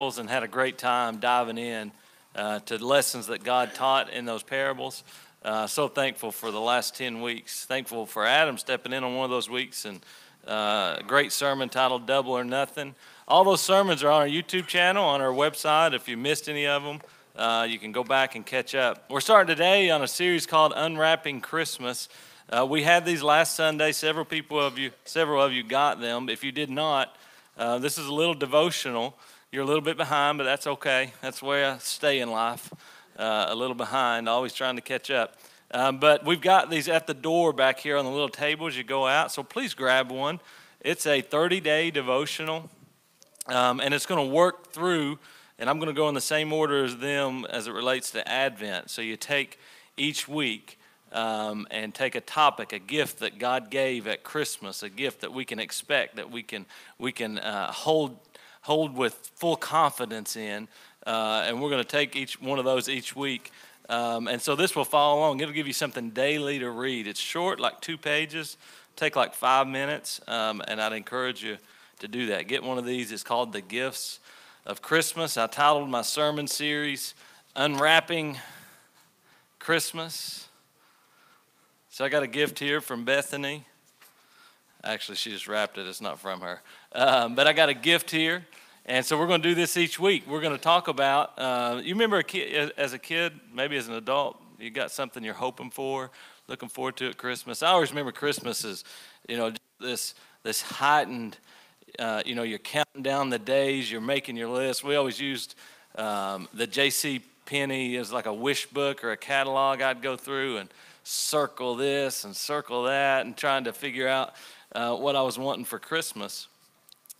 and had a great time diving in uh, to lessons that God taught in those parables. Uh, so thankful for the last 10 weeks. Thankful for Adam stepping in on one of those weeks and uh, a great sermon titled Double or Nothing. All those sermons are on our YouTube channel, on our website. If you missed any of them, uh, you can go back and catch up. We're starting today on a series called Unwrapping Christmas. Uh, we had these last Sunday. Several people of you, several of you got them. If you did not, uh, this is a little devotional. You're a little bit behind, but that's okay. That's where I stay in life, uh, a little behind, always trying to catch up. Um, but we've got these at the door back here on the little tables you go out, so please grab one. It's a 30 day devotional, um, and it's going to work through, and I'm going to go in the same order as them as it relates to Advent. So you take each week um, and take a topic, a gift that God gave at Christmas, a gift that we can expect, that we can we can uh, hold hold with full confidence in. Uh, and we're going to take each one of those each week. Um, and so this will follow along. It'll give you something daily to read. It's short, like two pages, take like five minutes, um, and I'd encourage you to do that. Get one of these. It's called The Gifts of Christmas. I titled my sermon series Unwrapping Christmas. So I got a gift here from Bethany. Actually, she just wrapped it. It's not from her. Um, but I got a gift here. And so we're going to do this each week. We're going to talk about, uh, you remember a kid, as a kid, maybe as an adult, you got something you're hoping for, looking forward to at Christmas. I always remember Christmas as, you know, this, this heightened, uh, you know, you're counting down the days, you're making your list. We always used um, the J.C. Penney as like a wish book or a catalog I'd go through and circle this and circle that and trying to figure out uh, what I was wanting for Christmas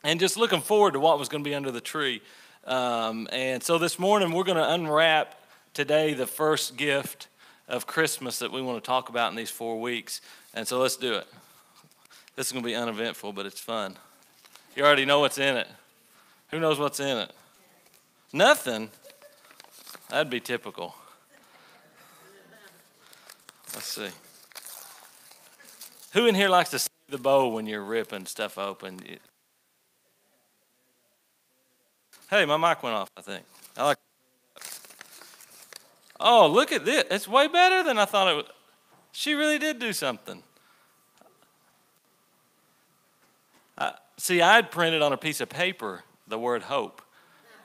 and just looking forward to what was going to be under the tree. Um, and so this morning we're going to unwrap today the first gift of Christmas that we want to talk about in these four weeks. And so let's do it. This is going to be uneventful, but it's fun. You already know what's in it. Who knows what's in it? Nothing. That'd be typical. Let's see. Who in here likes to see the bow when you're ripping stuff open? Hey, my mic went off, I think. I like Oh, look at this. It's way better than I thought it would. She really did do something. I, see, I had printed on a piece of paper the word hope.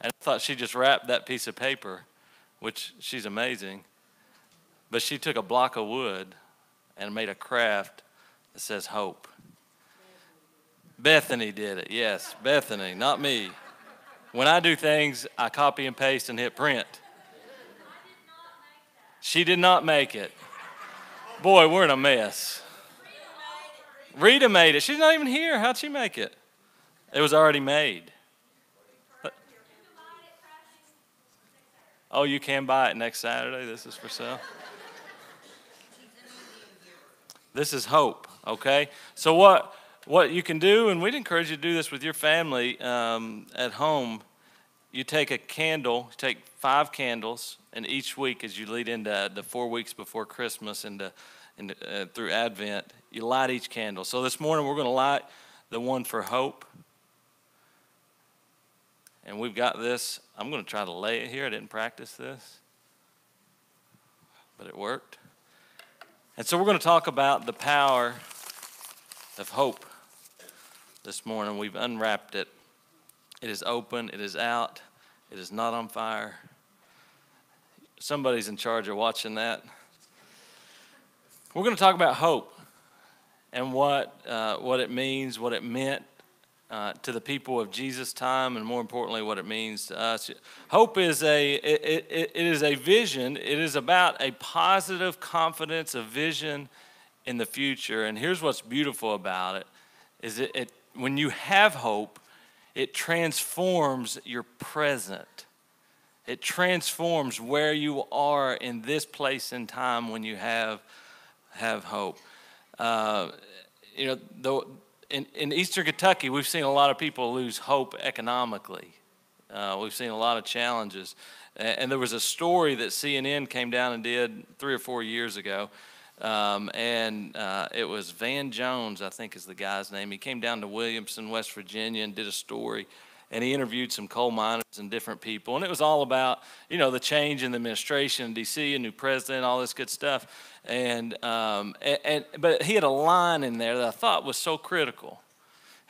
And I thought she just wrapped that piece of paper, which she's amazing. But she took a block of wood and made a craft that says hope. Bethany did it, yes, Bethany, not me. When I do things, I copy and paste and hit print. She did not make it. Boy, we're in a mess. Rita made it. She's not even here. How'd she make it? It was already made. Oh, you can buy it next Saturday. This is for sale. This is hope, okay? So, what what you can do, and we'd encourage you to do this with your family um, at home. You take a candle, take five candles, and each week as you lead into the four weeks before Christmas and uh, through Advent, you light each candle. So this morning we're going to light the one for hope. And we've got this. I'm going to try to lay it here. I didn't practice this, but it worked. And so we're going to talk about the power of hope this morning. We've unwrapped it. It is open, it is out, it is not on fire. Somebody's in charge of watching that. We're going to talk about hope and what, uh, what it means, what it meant uh, to the people of Jesus' time, and more importantly, what it means to us. Hope is a it, it, it is a vision. It is about a positive confidence, a vision in the future. And here's what's beautiful about it: is it, it when you have hope, it transforms your present. It transforms where you are in this place and time when you have have hope. Uh, you know, the, in, in Eastern Kentucky, we've seen a lot of people lose hope economically. Uh, we've seen a lot of challenges. And, and there was a story that CNN came down and did three or four years ago um, and uh, it was Van Jones, I think is the guy's name. He came down to Williamson, West Virginia, and did a story. and he interviewed some coal miners and different people. And it was all about, you know, the change in the administration in D.C., a new president, all this good stuff. And, um, and, and, but he had a line in there that I thought was so critical.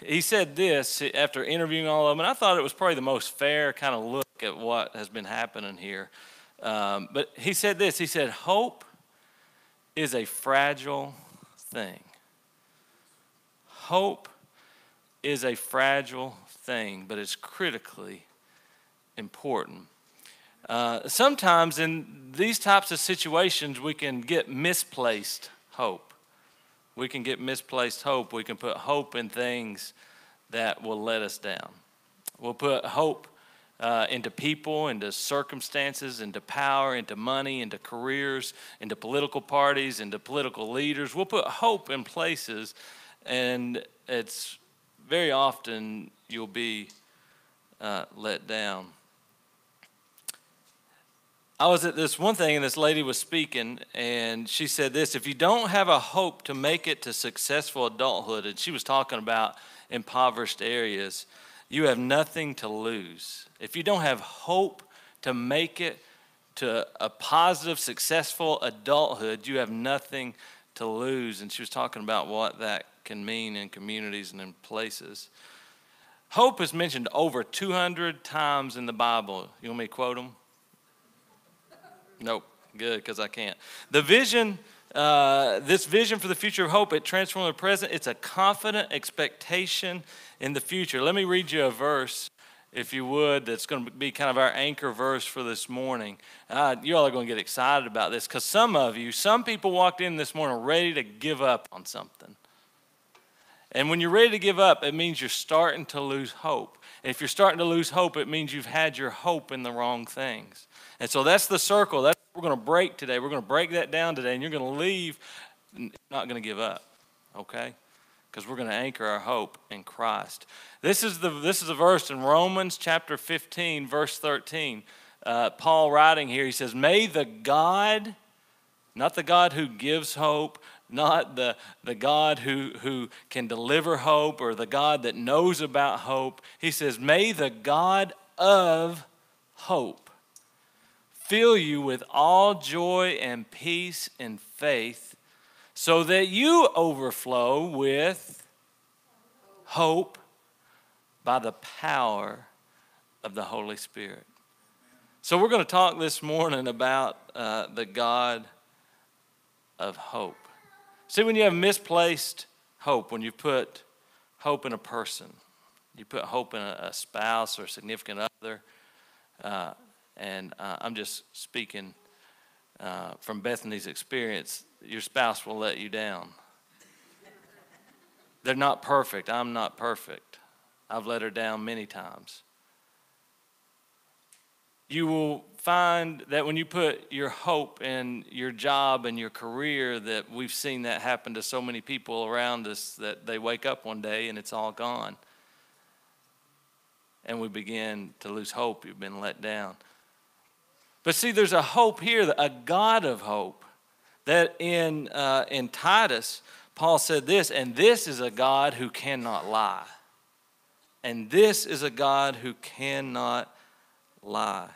He said this after interviewing all of them, and I thought it was probably the most fair kind of look at what has been happening here. Um, but he said this he said, Hope is a fragile thing. Hope is a fragile thing, but it's critically important. Uh, sometimes in these types of situations, we can get misplaced hope. We can get misplaced hope. We can put hope in things that will let us down. We'll put hope uh, into people, into circumstances, into power, into money, into careers, into political parties, into political leaders. We'll put hope in places, and it's very often you'll be uh, let down. I was at this one thing, and this lady was speaking, and she said this If you don't have a hope to make it to successful adulthood, and she was talking about impoverished areas, you have nothing to lose. If you don't have hope to make it to a positive, successful adulthood, you have nothing to lose. And she was talking about what that can mean in communities and in places. Hope is mentioned over 200 times in the Bible. You want me to quote them? Nope. Good, because I can't. The vision, uh, this vision for the future of hope, it transforms the present. It's a confident expectation in the future. Let me read you a verse, if you would, that's going to be kind of our anchor verse for this morning. Uh, you all are going to get excited about this because some of you, some people walked in this morning ready to give up on something. And when you're ready to give up, it means you're starting to lose hope. If you're starting to lose hope, it means you've had your hope in the wrong things. And so that's the circle. That's we're going to break today. We're going to break that down today, and you're going to leave not going to give up, okay? Because we're going to anchor our hope in Christ. This is the this is a verse in Romans chapter 15, verse 13. Uh, Paul writing here, he says, "May the God, not the God who gives hope, not the, the God who, who can deliver hope or the God that knows about hope. He says, May the God of hope fill you with all joy and peace and faith, so that you overflow with hope by the power of the Holy Spirit. So, we're going to talk this morning about uh, the God of hope. See, when you have misplaced hope, when you put hope in a person, you put hope in a, spouse or significant other, uh, and uh, I'm just speaking uh, from Bethany's experience, your spouse will let you down. They're not perfect. I'm not perfect. I've let her down many times. You will find that when you put your hope in your job and your career, that we've seen that happen to so many people around us that they wake up one day and it's all gone. And we begin to lose hope. You've been let down. But see, there's a hope here, a God of hope. That in, uh, in Titus, Paul said this, and this is a God who cannot lie. And this is a God who cannot lie.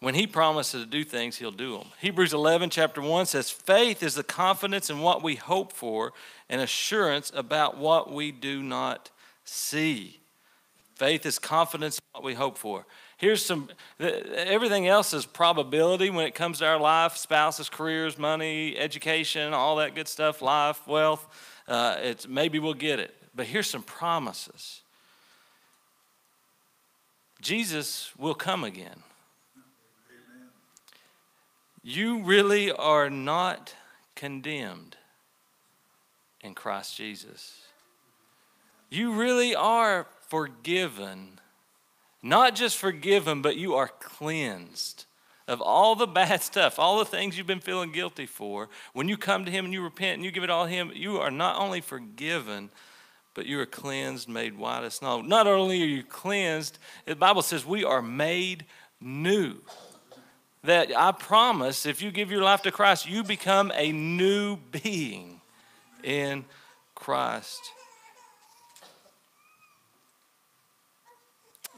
When he promises to do things, he'll do them. Hebrews 11, chapter 1 says, Faith is the confidence in what we hope for and assurance about what we do not see. Faith is confidence in what we hope for. Here's some, everything else is probability when it comes to our life spouses, careers, money, education, all that good stuff, life, wealth. Uh, it's, maybe we'll get it. But here's some promises Jesus will come again. You really are not condemned in Christ Jesus. You really are forgiven. Not just forgiven, but you are cleansed of all the bad stuff, all the things you've been feeling guilty for. When you come to Him and you repent and you give it all Him, you are not only forgiven, but you are cleansed, made white as snow. Not only are you cleansed, the Bible says we are made new that I promise if you give your life to Christ, you become a new being in Christ.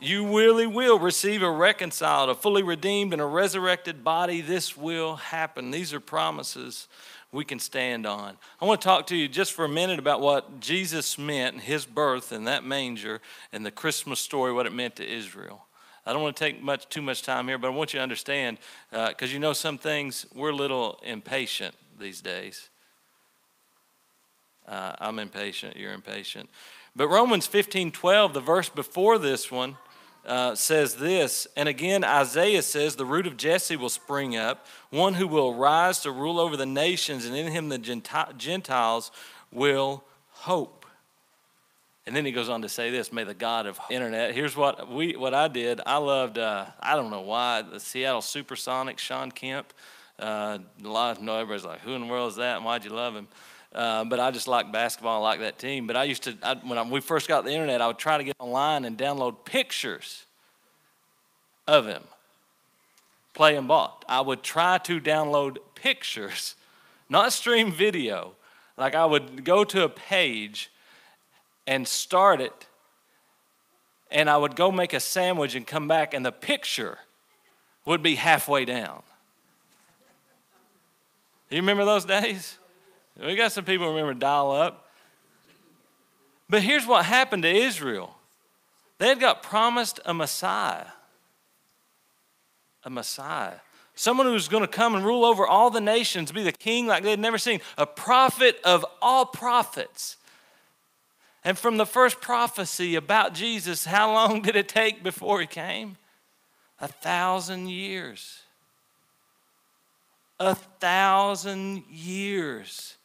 You really will receive a reconciled, a fully redeemed, and a resurrected body. This will happen. These are promises we can stand on. I want to talk to you just for a minute about what Jesus meant, his birth in that manger, and the Christmas story, what it meant to Israel. I don't want to take much too much time here, but I want you to understand because uh, you know some things we're a little impatient these days. Uh, I'm impatient. You're impatient. But Romans 15 12, the verse before this one, uh, says this. And again, Isaiah says, The root of Jesse will spring up, one who will rise to rule over the nations, and in him the Gentiles will hope. And then he goes on to say this May the God of internet. Here's what, we, what I did. I loved, uh, I don't know why, the Seattle Supersonics, Sean Kemp. Uh, a lot of, know everybody's like, Who in the world is that, and why'd you love him? Uh, but I just like basketball. I like that team. But I used to, I, when I, we first got the internet, I would try to get online and download pictures of him playing ball. I would try to download pictures, not stream video. Like I would go to a page and start it, and I would go make a sandwich and come back, and the picture would be halfway down. You remember those days? We got some people remember dial up. But here's what happened to Israel they had got promised a Messiah. A Messiah. Someone who was going to come and rule over all the nations, be the king like they'd never seen, a prophet of all prophets. And from the first prophecy about Jesus, how long did it take before he came? A thousand years. A thousand years.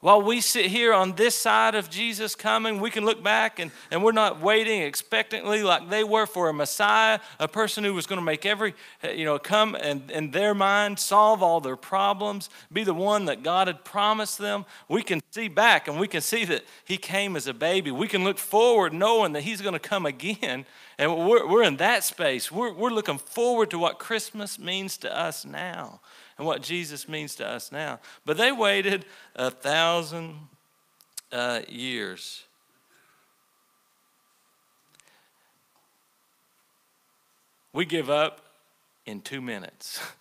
While we sit here on this side of Jesus coming, we can look back and, and we're not waiting expectantly like they were for a Messiah, a person who was going to make every, you know, come and in their mind solve all their problems, be the one that God had promised them. We can see back and we can see that He came as a baby. We can look forward knowing that He's going to come again. And we're, we're in that space. We're, we're looking forward to what Christmas means to us now and what Jesus means to us now. But they waited a thousand uh, years. We give up in two minutes.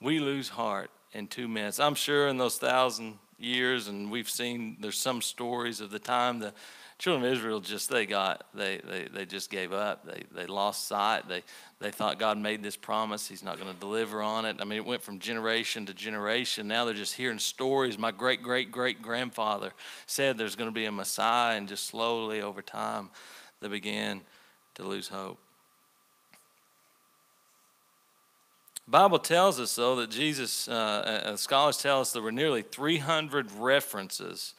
we lose heart in two minutes. I'm sure in those thousand years, and we've seen there's some stories of the time the children of Israel just they got they they, they just gave up. They they lost sight. They they thought God made this promise. He's not going to deliver on it. I mean, it went from generation to generation. Now they're just hearing stories. My great great great grandfather said there's going to be a Messiah, and just slowly over time, they began to lose hope. Bible tells us, though, that Jesus, uh, uh, scholars tell us there were nearly 300 references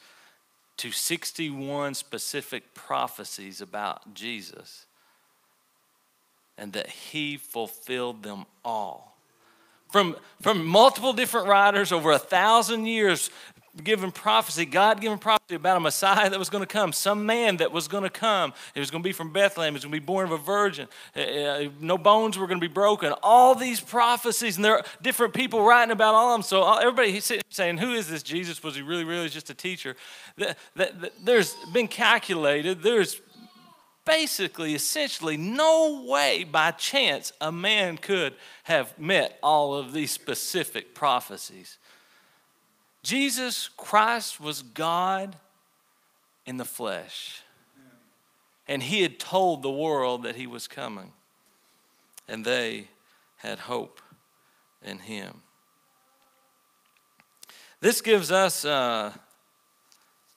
to 61 specific prophecies about Jesus and that he fulfilled them all. From, from multiple different writers over a thousand years, given prophecy, God given prophecy about a Messiah that was going to come, some man that was going to come. It was going to be from Bethlehem. It was going to be born of a virgin. Uh, uh, no bones were going to be broken. All these prophecies, and there are different people writing about all of them. So everybody sitting saying, "Who is this Jesus? Was he really, really just a teacher?" There's been calculated. There's basically, essentially, no way by chance a man could have met all of these specific prophecies. Jesus Christ was God in the flesh. And he had told the world that he was coming. And they had hope in him. This gives us uh,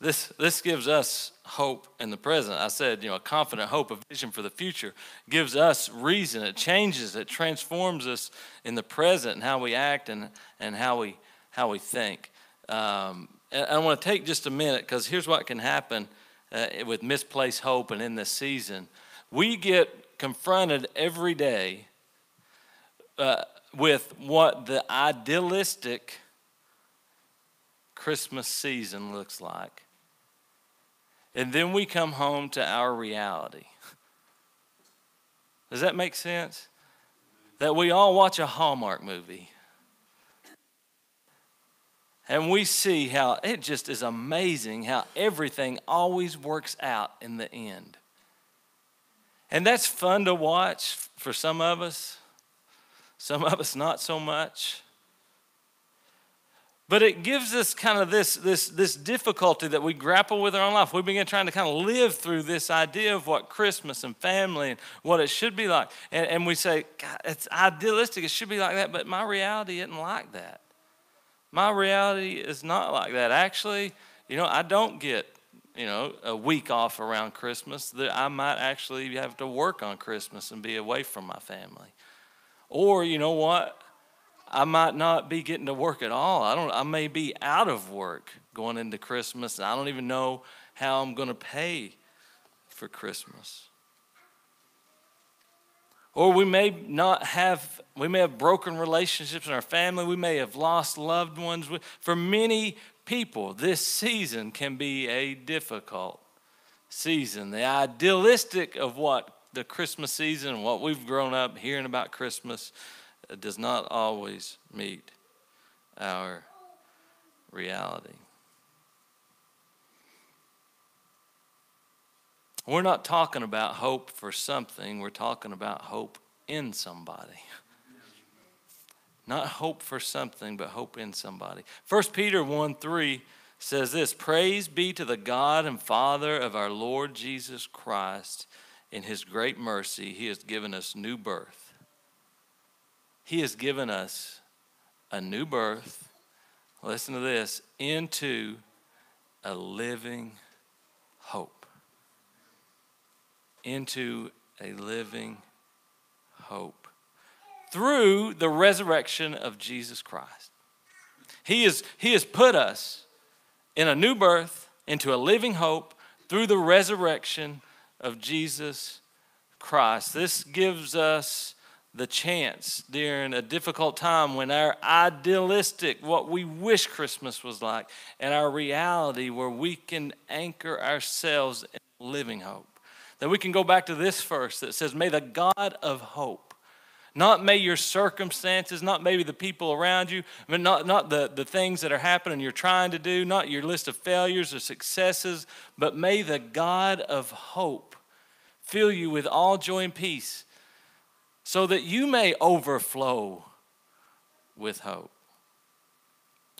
this, this gives us hope in the present. I said, you know, a confident hope, a vision for the future gives us reason. It changes, it transforms us in the present and how we act and, and how, we, how we think. Um, and I want to take just a minute because here's what can happen uh, with misplaced hope and in this season. We get confronted every day uh, with what the idealistic Christmas season looks like. And then we come home to our reality. Does that make sense? That we all watch a Hallmark movie And we see how it just is amazing how everything always works out in the end. And that's fun to watch for some of us, some of us not so much. But it gives us kind of this, this, this difficulty that we grapple with in our life. We begin trying to kind of live through this idea of what Christmas and family and what it should be like. And, and we say, God, it's idealistic, it should be like that, but my reality isn't like that. My reality is not like that. Actually, you know, I don't get, you know, a week off around Christmas. that I might actually have to work on Christmas and be away from my family. Or, you know what? I might not be getting to work at all. I don't I may be out of work going into Christmas I don't even know how I'm going to pay for Christmas. Or we may not have we may have broken relationships in our family, we may have lost loved ones. For many people, this season can be a difficult season. The idealistic of what the Christmas season, what we've grown up hearing about Christmas uh, does not always meet our reality. We're not talking about hope for something, we're talking about hope in somebody. Not hope for something, but hope in somebody. 1 Peter 1 3 says this Praise be to the God and Father of our Lord Jesus Christ. In his great mercy, he has given us new birth he has given us a new birth, listen to this, into a living hope. Into a living hope. Through the resurrection of Jesus Christ. He, is, he has put us in a new birth, into a living hope, through the resurrection of Jesus Christ. This gives us the chance during a difficult time when our idealistic, what we wish Christmas was like, and our reality where we can anchor ourselves in living hope. That we can go back to this verse that says, May the God of hope, not may your circumstances, not maybe the people around you, but not, not the, the things that are happening you're trying to do, not your list of failures or successes, but may the God of hope fill you with all joy and peace so that you may overflow with hope.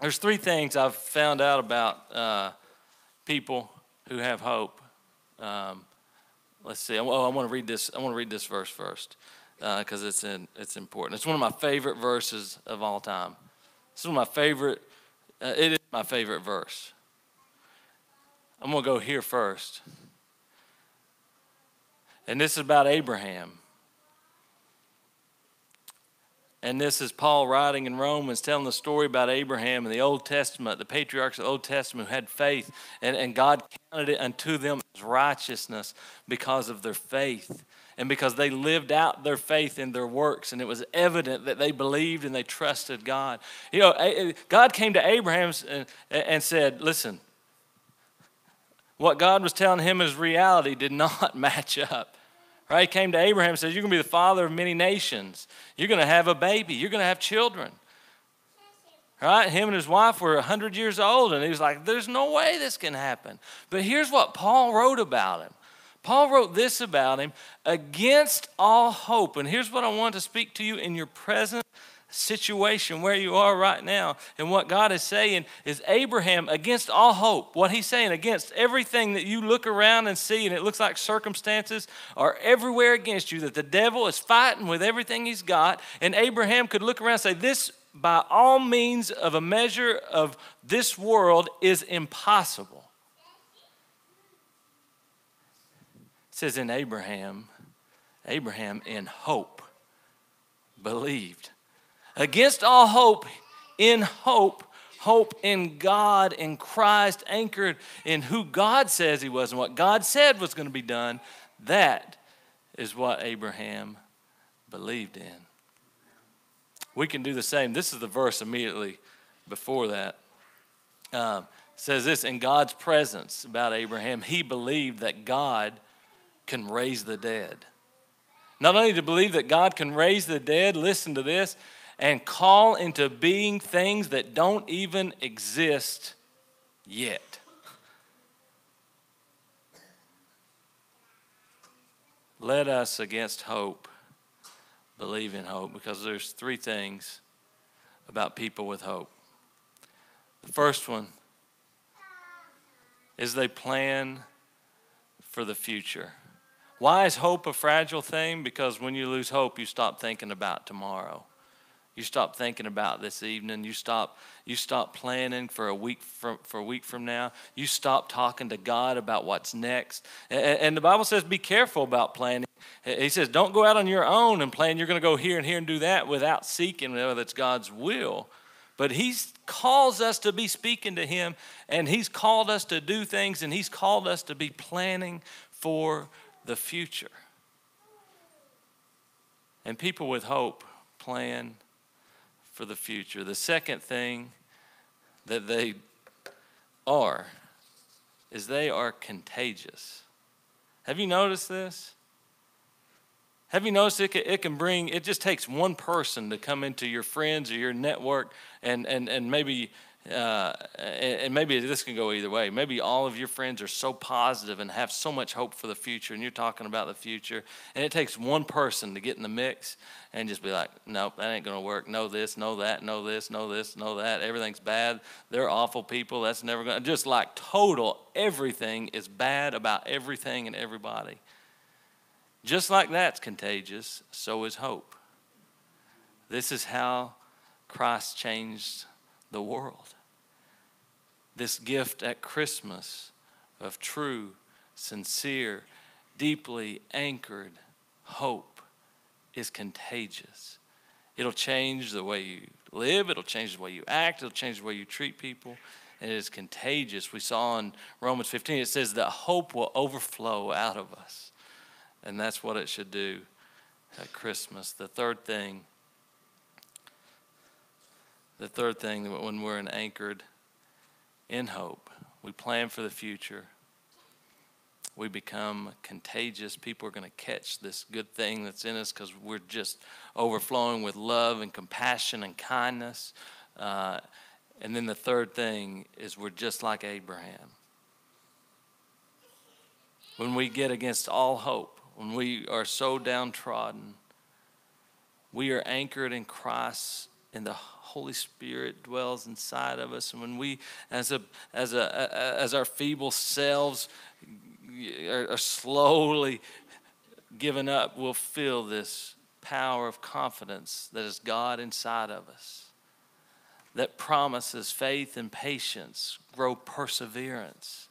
There's three things I've found out about uh, people who have hope. Um, let's see. Oh, I want to read this. I want to read this verse first because uh, it's in, it's important. It's one of my favorite verses of all time. It's one of my favorite. Uh, it is my favorite verse. I'm going to go here first. And this is about Abraham. And this is Paul writing in Romans, telling the story about Abraham in the Old Testament, the patriarchs of the Old Testament who had faith, and, and God counted it unto them as righteousness because of their faith and because they lived out their faith in their works and it was evident that they believed and they trusted god. You know god came to abraham and, and said listen what god was telling him as reality did not match up Right? He came to Abraham and said, You're going to be the father of many nations. You're going to have a baby. You're going to have children. Right? Him and his wife were 100 years old, and he was like, There's no way this can happen. But here's what Paul wrote about him. Paul wrote this about him against all hope. And here's what I want to speak to you in your present situation where you are right now. And what God is saying is Abraham, against all hope, what he's saying, against everything that you look around and see, and it looks like circumstances are everywhere against you, that the devil is fighting with everything he's got. And Abraham could look around and say, This, by all means of a measure of this world, is impossible. It says in Abraham, Abraham in hope believed Against all hope, in hope, hope in God, in Christ, anchored in who God says He was and what God said was going to be done. That is what Abraham believed in. We can do the same. This is the verse immediately before that. Um, says this in God's presence about Abraham, he believed that God can raise the dead. Not only to believe that God can raise the dead, listen to this, and call into being things that don't even exist yet. Let us, against hope, believe in hope because there's three things about people with hope. The first one is they plan for the future. Why is hope a fragile thing? Because when you lose hope, you stop thinking about tomorrow. You stop thinking about this evening. You stop, you stop planning for a week from, for a week from now. You stop talking to God about what's next. And, and the Bible says, be careful about planning. He says, don't go out on your own and plan you're going to go here and here and do that without seeking whether it's God's will. But He calls us to be speaking to Him, and He's called us to do things, and He's called us to be planning for the future. And people with hope plan for the future. The second thing that they are is they are contagious. Have you noticed this? Have you noticed it can, it can bring, it just takes one person to come into your friends or your network and, and, and maybe uh, and maybe this can go either way. Maybe all of your friends are so positive and have so much hope for the future, and you're talking about the future, and it takes one person to get in the mix and just be like, nope, that ain't to work. No this, no that, no this, no this, no that. Everything's bad. They're awful people. That's never to, just like total everything is bad about everything and everybody. Just like that's contagious, so is hope. This is how Christ changed the world. This gift at Christmas of true, sincere, deeply anchored hope is contagious. It'll change the way you live, it'll change the way you act, it'll change the way you treat people, and it is contagious. We saw in Romans 15, it says that hope will overflow out of us. And that's what it should do at Christmas. The third thing the third thing, when we're anchored in hope, we plan for the future. We become contagious. People are going to catch this good thing that's in us because we're just overflowing with love and compassion and kindness. Uh, and then the third thing is we're just like Abraham. When we get against all hope, when we are so downtrodden, we are anchored in Christ in the Holy Spirit dwells inside of us. And when we, as, a, as, a, as our feeble selves are, are slowly given up, we'll feel this power of confidence that is God inside of us that promises faith and patience, grow perseverance.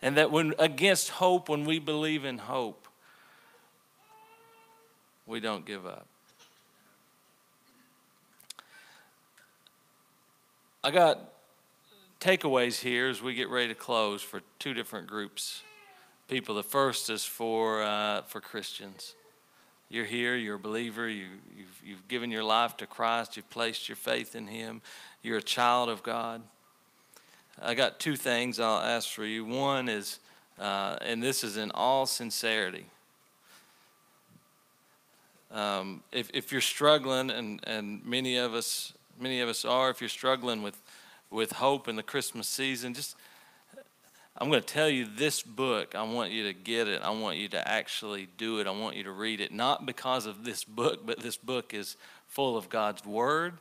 And that when against hope, when we believe in hope, we don't give up. I got takeaways here as we get ready to close for two different groups people. The first is for uh, for Christians. You're here. You're a believer. You, you've, you've given your life to Christ. You've placed your faith in Him. You're a child of God. I got two things I'll ask for you. One is, uh, and this is in all sincerity. Um, if, if you're struggling, and, and many of us many of us are, if you're struggling with, with hope in the Christmas season, just I'm going to tell you this book. I want you to get it. I want you to actually do it. I want you to read it. Not because of this book, but this book is full of God's Word.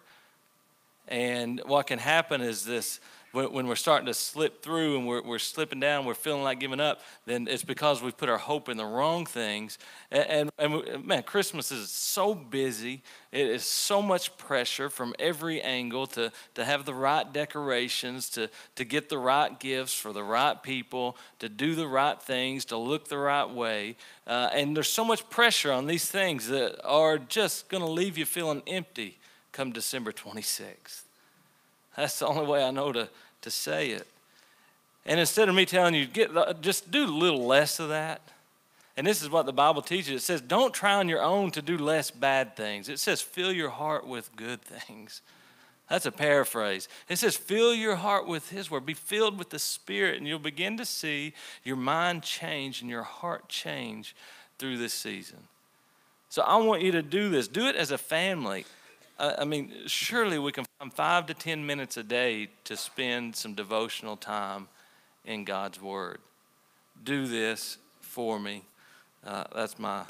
And what can happen is this when, we're starting to slip through and we're, we're slipping down, we're feeling like giving up, then it's because we've put our hope in the wrong things. And, and, and man, Christmas is so busy. It is so much pressure from every angle to, to have the right decorations, to, to get the right gifts for the right people, to do the right things, to look the right way. Uh, and there's so much pressure on these things that are just going to leave you feeling empty come December 26th. That's the only way I know to, to say it. And instead of me telling you, get just do a little less of that. And this is what the Bible teaches. It says, don't try on your own to do less bad things. It says, fill your heart with good things. That's a paraphrase. It says, fill your heart with His Word. Be filled with the Spirit, and you'll begin to see your mind change and your heart change through this season. So I want you to do this. Do it as a family. I, I mean, surely we can find five to 10 minutes a day to spend some devotional time in God's Word. Do this for me. Uh, that's my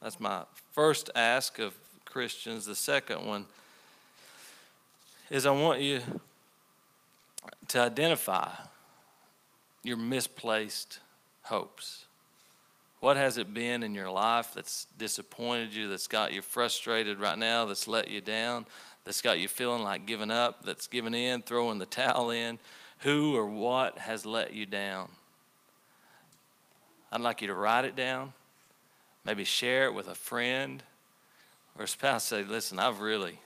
that's my first ask of Christians. The second one is I want you to identify your misplaced hopes. What has it been in your life that's disappointed you, that's got you frustrated right now, that's let you down, that's got you feeling like giving up, that's giving in, throwing the towel in? Who or what has let you down? I'd like you to write it down, maybe share it with a friend or a spouse. Say, listen, I've really,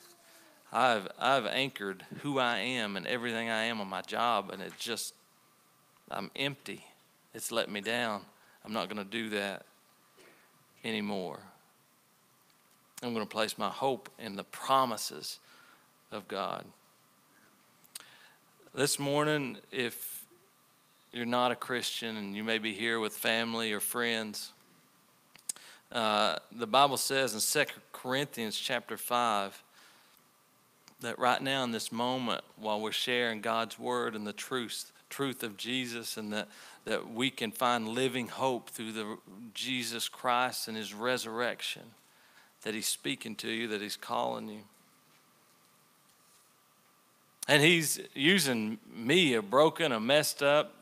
I've, I've anchored who I am and everything I am on my job, and it's just, I'm empty. It's let me down. I'm not going to do that anymore. I'm going to place my hope in the promises of God. This morning, if you're not a Christian and you may be here with family or friends, uh, the Bible says in 2 Corinthians chapter 5 that right now in this moment, while we're sharing God's word and the truth, truth of Jesus and that that we can find living hope through the Jesus Christ and his resurrection that he's speaking to you that he's calling you and he's using me a broken a messed up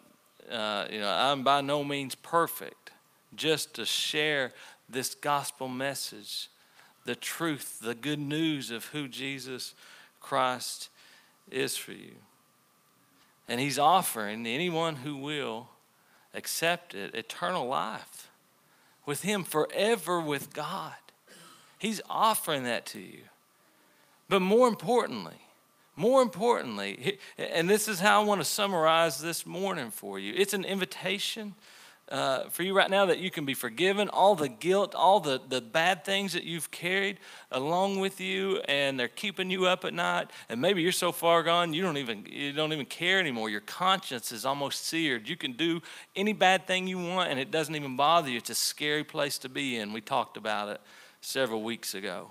uh, you know i'm by no means perfect just to share this gospel message the truth the good news of who jesus christ is for you and he's offering anyone who will accept it, eternal life with Him forever with God. He's offering that to you. But more importantly, more importantly, and this is how I want to summarize this morning for you it's an invitation uh, for you right now that you can be forgiven, all the guilt, all the, the bad things that you've carried along with you, and they're keeping you up at night. And maybe you're so far gone you don't even you don't even care anymore. Your conscience is almost seared. You can do any bad thing you want, and it doesn't even bother you. It's a scary place to be in. We talked about it several weeks ago.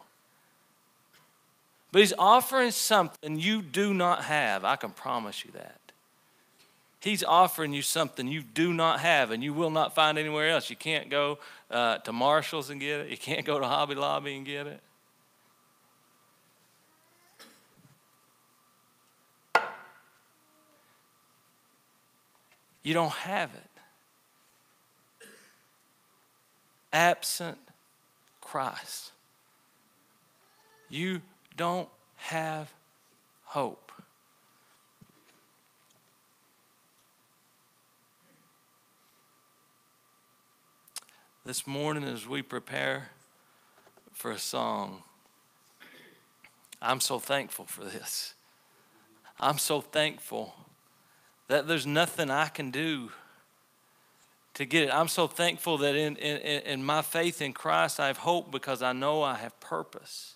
But he's offering something you do not have. I can promise you that. He's offering you something you do not have and you will not find anywhere else. You can't go uh, to Marshall's and get it, you can't go to Hobby Lobby and get it. You don't have it. Absent Christ, you don't have hope. this morning as we prepare for a song, I'm so thankful for this. I'm so thankful that there's nothing I can do to get it. I'm so thankful that in, in, in my faith in Christ, I have hope because I know I have purpose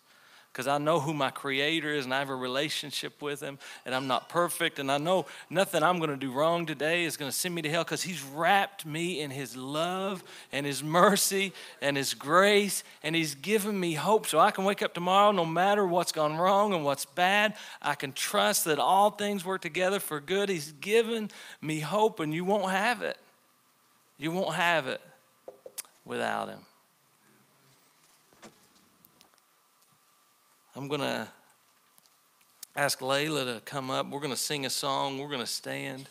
because I know who my creator is and I have a relationship with him and I'm not perfect and I know nothing I'm going to do wrong today is going to send me to hell because he's wrapped me in his love and his mercy and his grace and he's given me hope. So I can wake up tomorrow no matter what's gone wrong and what's bad I can trust that all things work together for good. He's given me hope and you won't have it. You won't have it without him I'm going to ask Layla to come up. We're going to sing a song. We're going to stand.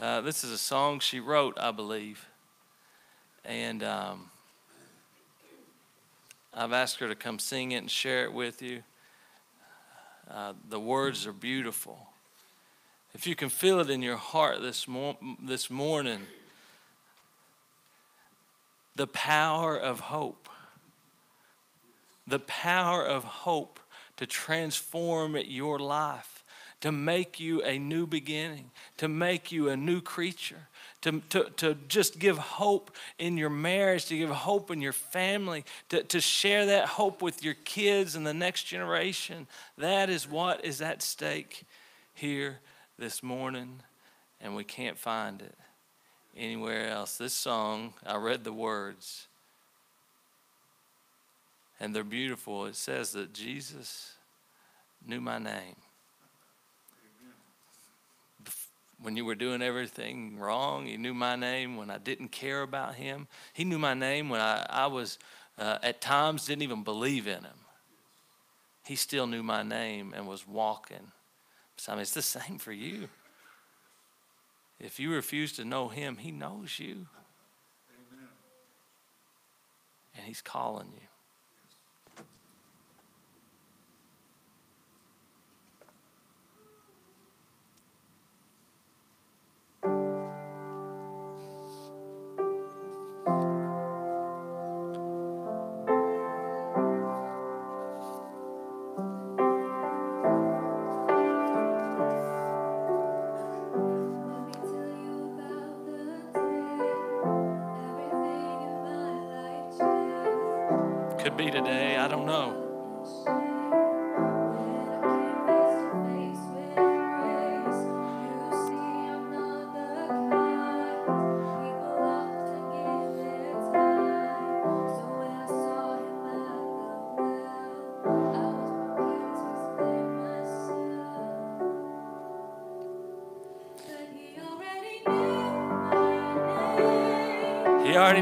Uh, this is a song she wrote, I believe. And um, I've asked her to come sing it and share it with you. Uh, the words are beautiful. If you can feel it in your heart this, mo- this morning, the power of hope the power of hope to transform your life, to make you a new beginning, to make you a new creature, to, to, to just give hope in your marriage, to give hope in your family, to, to share that hope with your kids and the next generation. That is what is at stake here this morning, and we can't find it anywhere else. This song, I read the words and they're beautiful. It says that Jesus knew my name. When you were doing everything wrong, He knew my name. When I didn't care about Him, He knew my name. When I, I was, uh, at times, didn't even believe in Him, He still knew my name and was walking. So, I mean, it's the same for you. If you refuse to know Him, He knows you. Amen. And He's calling you.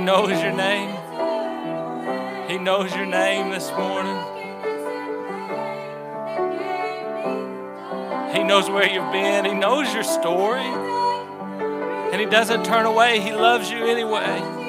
Knows your name. He knows your name this morning. He knows where you've been. He knows your story. And He doesn't turn away. He loves you anyway.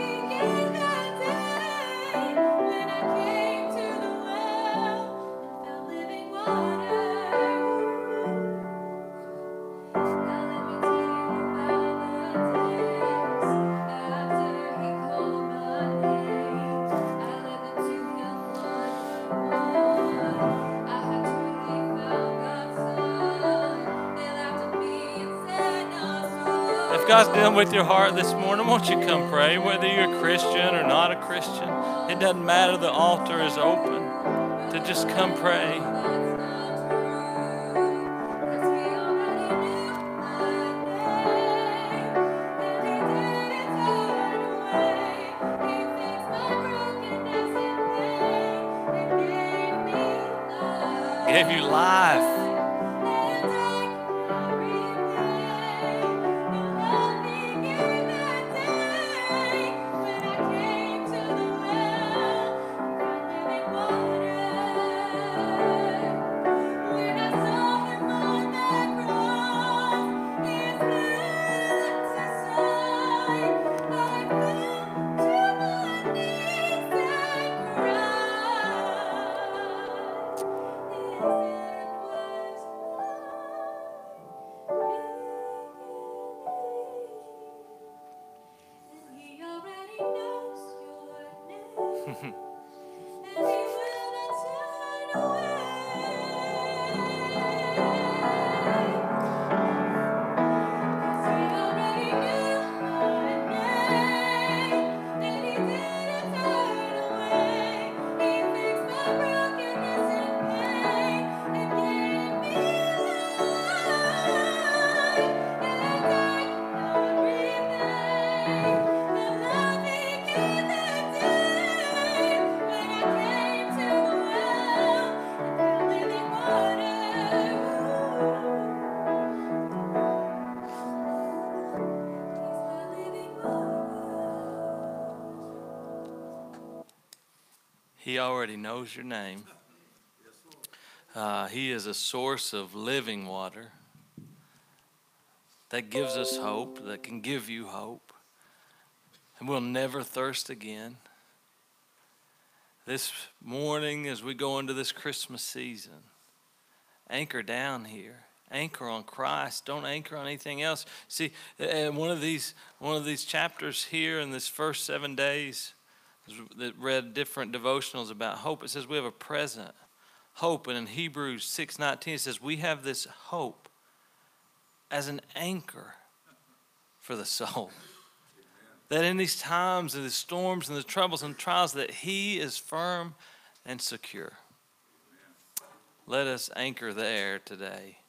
God's dealing with your heart this morning, won't you come pray? Whether you're a Christian or not a Christian, it doesn't matter. The altar is open to just come pray. He already knows your name. Uh, he is a source of living water that gives us hope, that can give you hope. And we'll never thirst again. This morning, as we go into this Christmas season, anchor down here. Anchor on Christ. Don't anchor on anything else. See, and one of these one of these chapters here in this first seven days, that read different devotionals about hope. It says we have a present hope, and in Hebrews six nineteen it says we have this hope as an anchor for the soul. That in these times and the storms and the troubles and trials, that He is firm and secure. Let us anchor there today.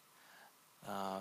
Uh,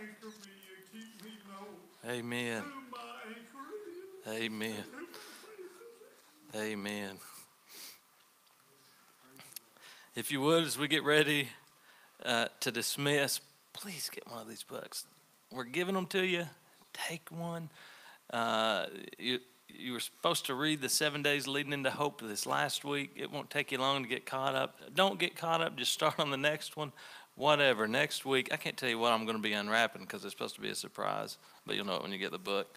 anchor me and keep me Amen. who my anchor is, Amen. who my faith is in. Amen. If you would, as we get ready uh, to dismiss, please get one of these books. We're giving them to you. Take one. Uh, you, you were supposed to read the seven days leading into hope this last week. It won't take you long to get caught up. Don't get caught up. Just start on the next one. Whatever. Next week, I can't tell you what I'm going to be unwrapping because it's supposed to be a surprise, but you'll know it when you get the book.